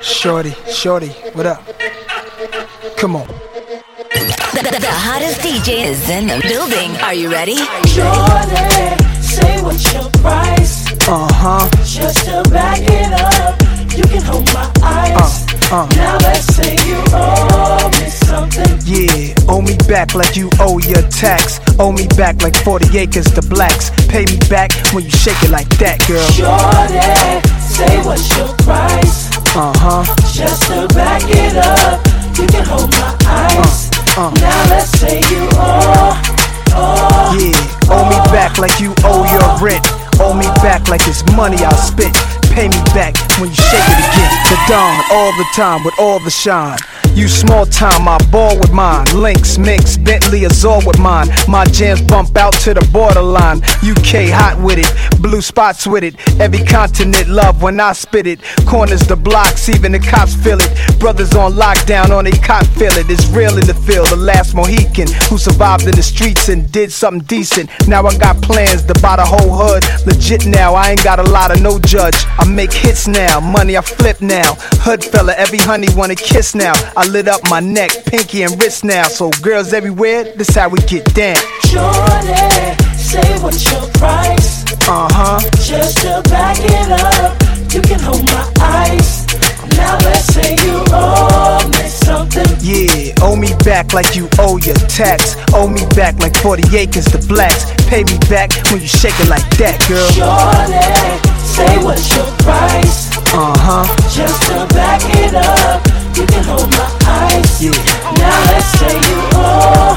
Shorty, shorty, what up? Come on. The, the, the hottest DJ is in the building. Are you ready? Shorty, say what's your price? Uh huh. Just to back it up, you can hold my eyes. Uh, uh. Now let's say you owe me something. Yeah, owe me back like you owe your tax. Owe me back like 40 acres to blacks. Pay me back when you shake it like that, girl. Shorty, say what's your price? Uh huh. Just to back it up, you can hold my eyes. uh. Now let's say you owe, owe. Yeah, owe me back like you owe your rent. Owe me back like it's money I spent. Pay me back when you shake it again. The dawn, all the time with all the shine. You small time, I ball with mine. Links, mix, Bentley, Azure with mine. My jams bump out to the borderline. UK hot with it, blue spots with it. Every continent love when I spit it. Corners the blocks, even the cops feel it. Brothers on lockdown on they cot feel it. It's real in the field. The last Mohican who survived in the streets and did something decent. Now I got plans to buy the whole hood. Legit now, I ain't got a lot of no judge. I make hits now, money I flip now. Hood fella, every honey wanna kiss now. I lit up my neck, pinky and wrist now. So girls everywhere, this how we get down. Shorty, say what's your price? Uh huh. Just to back it up, you can hold my eyes. Now let's say you owe me something. Yeah, owe me back like you owe your tax. Owe me back like 40 acres to blacks. Pay me back when you shake it like that, girl. Shorty, say you owe,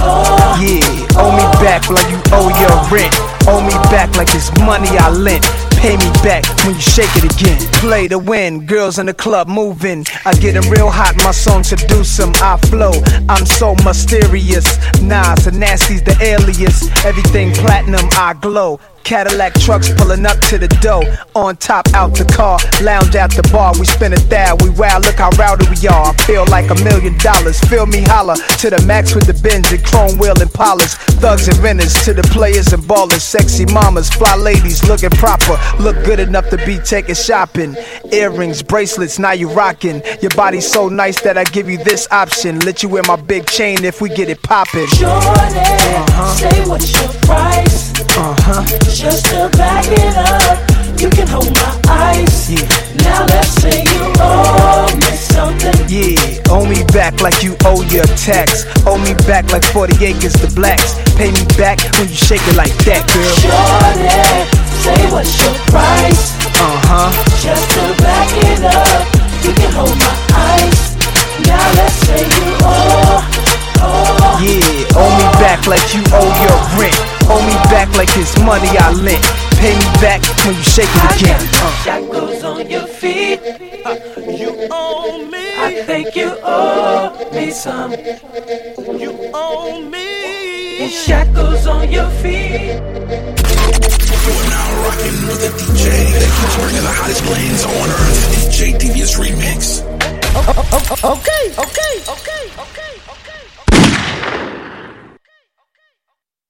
owe. Yeah, owe me back like you owe your rent. Owe me back like it's money I lent. Pay me back when you shake it again. Play to win, girls in the club moving. I get 'em real hot, my song seduce 'em. I flow, I'm so mysterious. Nah, so nasty's the alias. Everything platinum, I glow. Cadillac trucks pulling up to the door. On top, out the car, lounge at the bar. We spin a thou, we wow, look how rowdy we are. I feel like a million dollars. Feel me holler to the max with the bins and chrome wheel and polish. Thugs and renters to the players and ballers. Sexy mamas, fly ladies looking proper. Look good enough to be taking shopping. Earrings, bracelets, now you rocking. Your body's so nice that I give you this option. Let you wear my big chain if we get it poppin'. Shorty, say what's your price? Uh huh. Just to back it up, you can hold my eyes. Yeah. Now let's say you owe me something. Yeah, owe me back like you owe your tax. Owe me back like 40 acres to blacks. Pay me back when you shake it like that, girl. Shorty, say what's your price? Uh huh. Just to back it up, you can hold my eyes. Now let's say you owe, owe. Yeah, owe me back like you owe your rent. Owe me back like it's money I lent. Pay me back when you shake it I again. got Uh. shackles on your feet. You owe me, I think you owe me some. you owe me. And shackles on your feet. You're now rocking with the DJ that keeps bringing the hottest planes on earth. DJ Devious Remix. Okay, okay, okay, okay, okay.